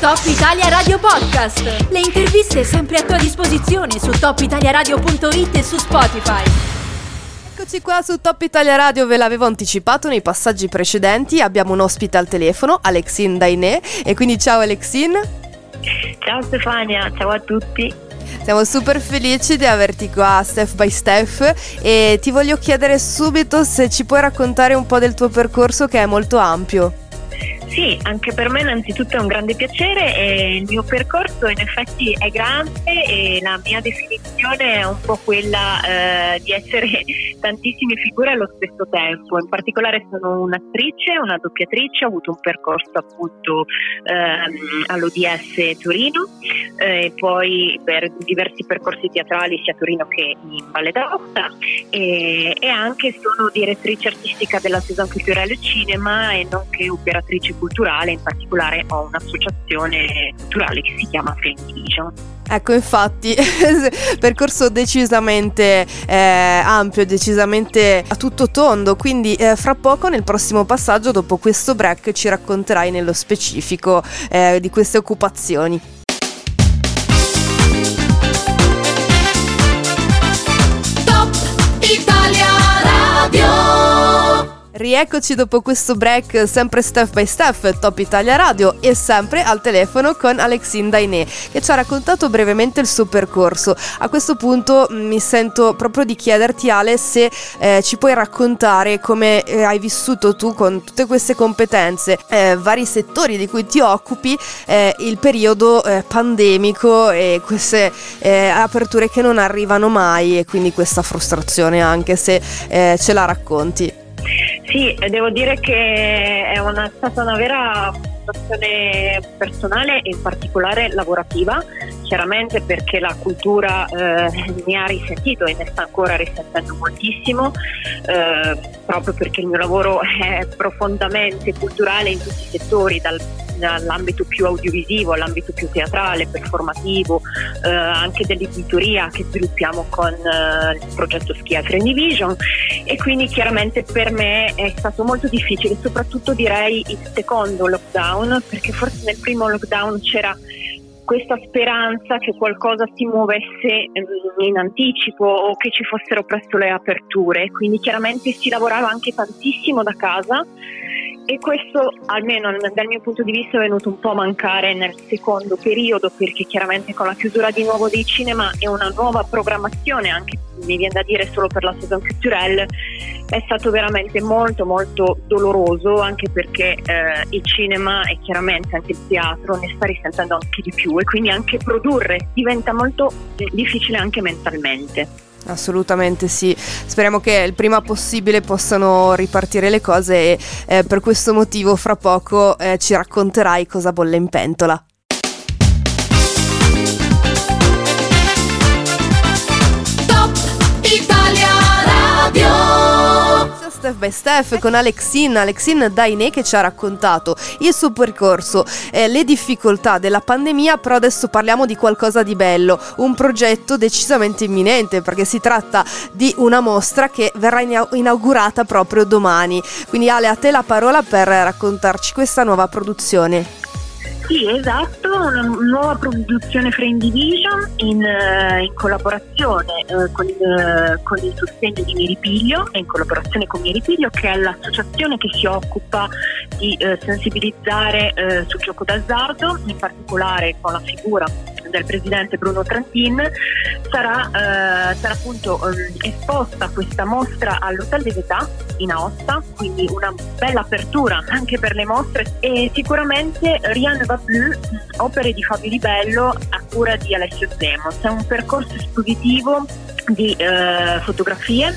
Top Italia Radio Podcast. Le interviste sempre a tua disposizione su topitaliaradio.it e su Spotify. Eccoci qua su Top Italia Radio, ve l'avevo anticipato nei passaggi precedenti, abbiamo un ospite al telefono, Alexin Dainé, e quindi ciao Alexin. Ciao Stefania, ciao a tutti. Siamo super felici di averti qua Step by Step e ti voglio chiedere subito se ci puoi raccontare un po' del tuo percorso che è molto ampio. Sì, anche per me innanzitutto è un grande piacere e il mio percorso in effetti è grande e la mia definizione è un po' quella eh, di essere tantissime figure allo stesso tempo. In particolare sono un'attrice, una doppiatrice, ho avuto un percorso appunto ehm, all'ODS Torino eh, poi per diversi percorsi teatrali sia a Torino che in Valle d'Aosta e, e anche sono direttrice artistica della Saison Culturale Cinema e nonché operatrice culturale, in particolare ho un'associazione culturale che si chiama Film Division. Ecco, infatti, percorso decisamente eh, ampio, decisamente a tutto tondo, quindi eh, fra poco nel prossimo passaggio, dopo questo break, ci racconterai nello specifico eh, di queste occupazioni. Rieccoci dopo questo break, sempre step by step, Top Italia Radio e sempre al telefono con Alexine Dainé che ci ha raccontato brevemente il suo percorso. A questo punto mm, mi sento proprio di chiederti Ale se eh, ci puoi raccontare come eh, hai vissuto tu con tutte queste competenze, eh, vari settori di cui ti occupi, eh, il periodo eh, pandemico e queste eh, aperture che non arrivano mai e quindi questa frustrazione anche se ce la racconti. Sì, devo dire che è una, stata una vera situazione personale e in particolare lavorativa, chiaramente perché la cultura eh, mi ha risentito e ne sta ancora risentendo moltissimo, eh, proprio perché il mio lavoro è profondamente culturale in tutti i settori, dal dall'ambito più audiovisivo all'ambito più teatrale, performativo, eh, anche dell'editoria che sviluppiamo con eh, il progetto Schia Train Division. E quindi chiaramente per me è stato molto difficile, soprattutto direi il secondo lockdown, perché forse nel primo lockdown c'era questa speranza che qualcosa si muovesse ehm, in anticipo o che ci fossero presto le aperture, quindi chiaramente si lavorava anche tantissimo da casa e questo almeno dal mio punto di vista è venuto un po' a mancare nel secondo periodo perché chiaramente con la chiusura di nuovo dei cinema e una nuova programmazione anche mi viene da dire solo per la saison culturelle è stato veramente molto molto doloroso anche perché eh, il cinema e chiaramente anche il teatro ne sta risentendo anche di più e quindi anche produrre diventa molto eh, difficile anche mentalmente. Assolutamente sì, speriamo che il prima possibile possano ripartire le cose e eh, per questo motivo fra poco eh, ci racconterai cosa bolle in pentola. Step by Step con Alexin, Alexin Dainé che ci ha raccontato il suo percorso, eh, le difficoltà della pandemia, però adesso parliamo di qualcosa di bello, un progetto decisamente imminente perché si tratta di una mostra che verrà inaugurata proprio domani. Quindi Ale, a te la parola per raccontarci questa nuova produzione. Sì, esatto, una nuova produzione Frame Division in, uh, in collaborazione uh, con, uh, con, il sostegno di Miripiglio e in collaborazione con Miripiglio che è l'associazione che si occupa di sensibilizzare sul gioco d'azzardo, in particolare con la figura del presidente Bruno Trantin, sarà, sarà appunto um, esposta questa mostra all'Hotel des Etats in Aosta, quindi una bella apertura anche per le mostre e sicuramente Rien plus, opere di Fabio Di Bello a cura di Alessio Demos. È un percorso espositivo di eh, fotografie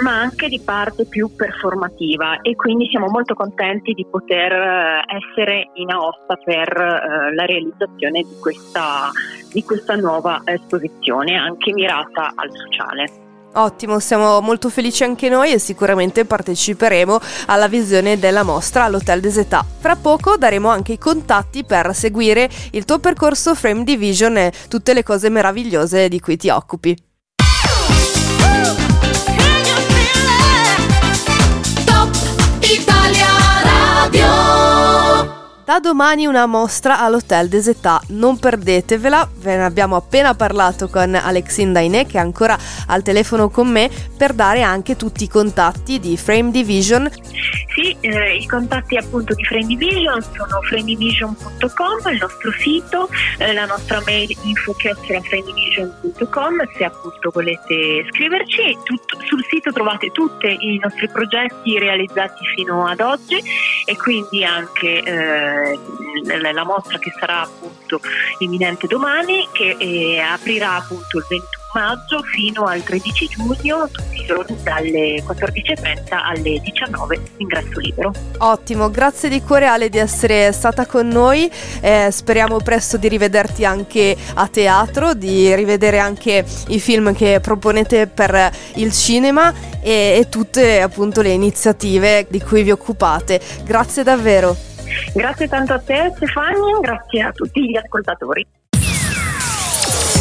ma anche di parte più performativa e quindi siamo molto contenti di poter eh, essere in Aosta per eh, la realizzazione di questa, di questa nuova esposizione anche mirata al sociale. Ottimo, siamo molto felici anche noi e sicuramente parteciperemo alla visione della mostra all'Hotel des Etats. Fra poco daremo anche i contatti per seguire il tuo percorso Frame Division e tutte le cose meravigliose di cui ti occupi. Da domani una mostra all'Hotel des Etats, non perdetevela, ve ne abbiamo appena parlato con Alexine Dainé che è ancora al telefono con me per dare anche tutti i contatti di Frame Division. Sì, eh, i contatti appunto di Frame Division sono framedivision.com, il nostro sito, eh, la nostra mail info-framedivision.com se appunto volete scriverci. Tutto, sul sito trovate tutti i nostri progetti realizzati fino ad oggi e quindi anche eh, la mostra che sarà appunto imminente domani, che eh, aprirà appunto il 21 maggio fino al 13 giugno, tutti i giorni dalle 14.30 alle 19, ingresso libero. Ottimo, grazie di cuore Ale di essere stata con noi, eh, speriamo presto di rivederti anche a teatro, di rivedere anche i film che proponete per il cinema e, e tutte appunto le iniziative di cui vi occupate. Grazie davvero. Grazie tanto a te Stefania, grazie a tutti gli ascoltatori.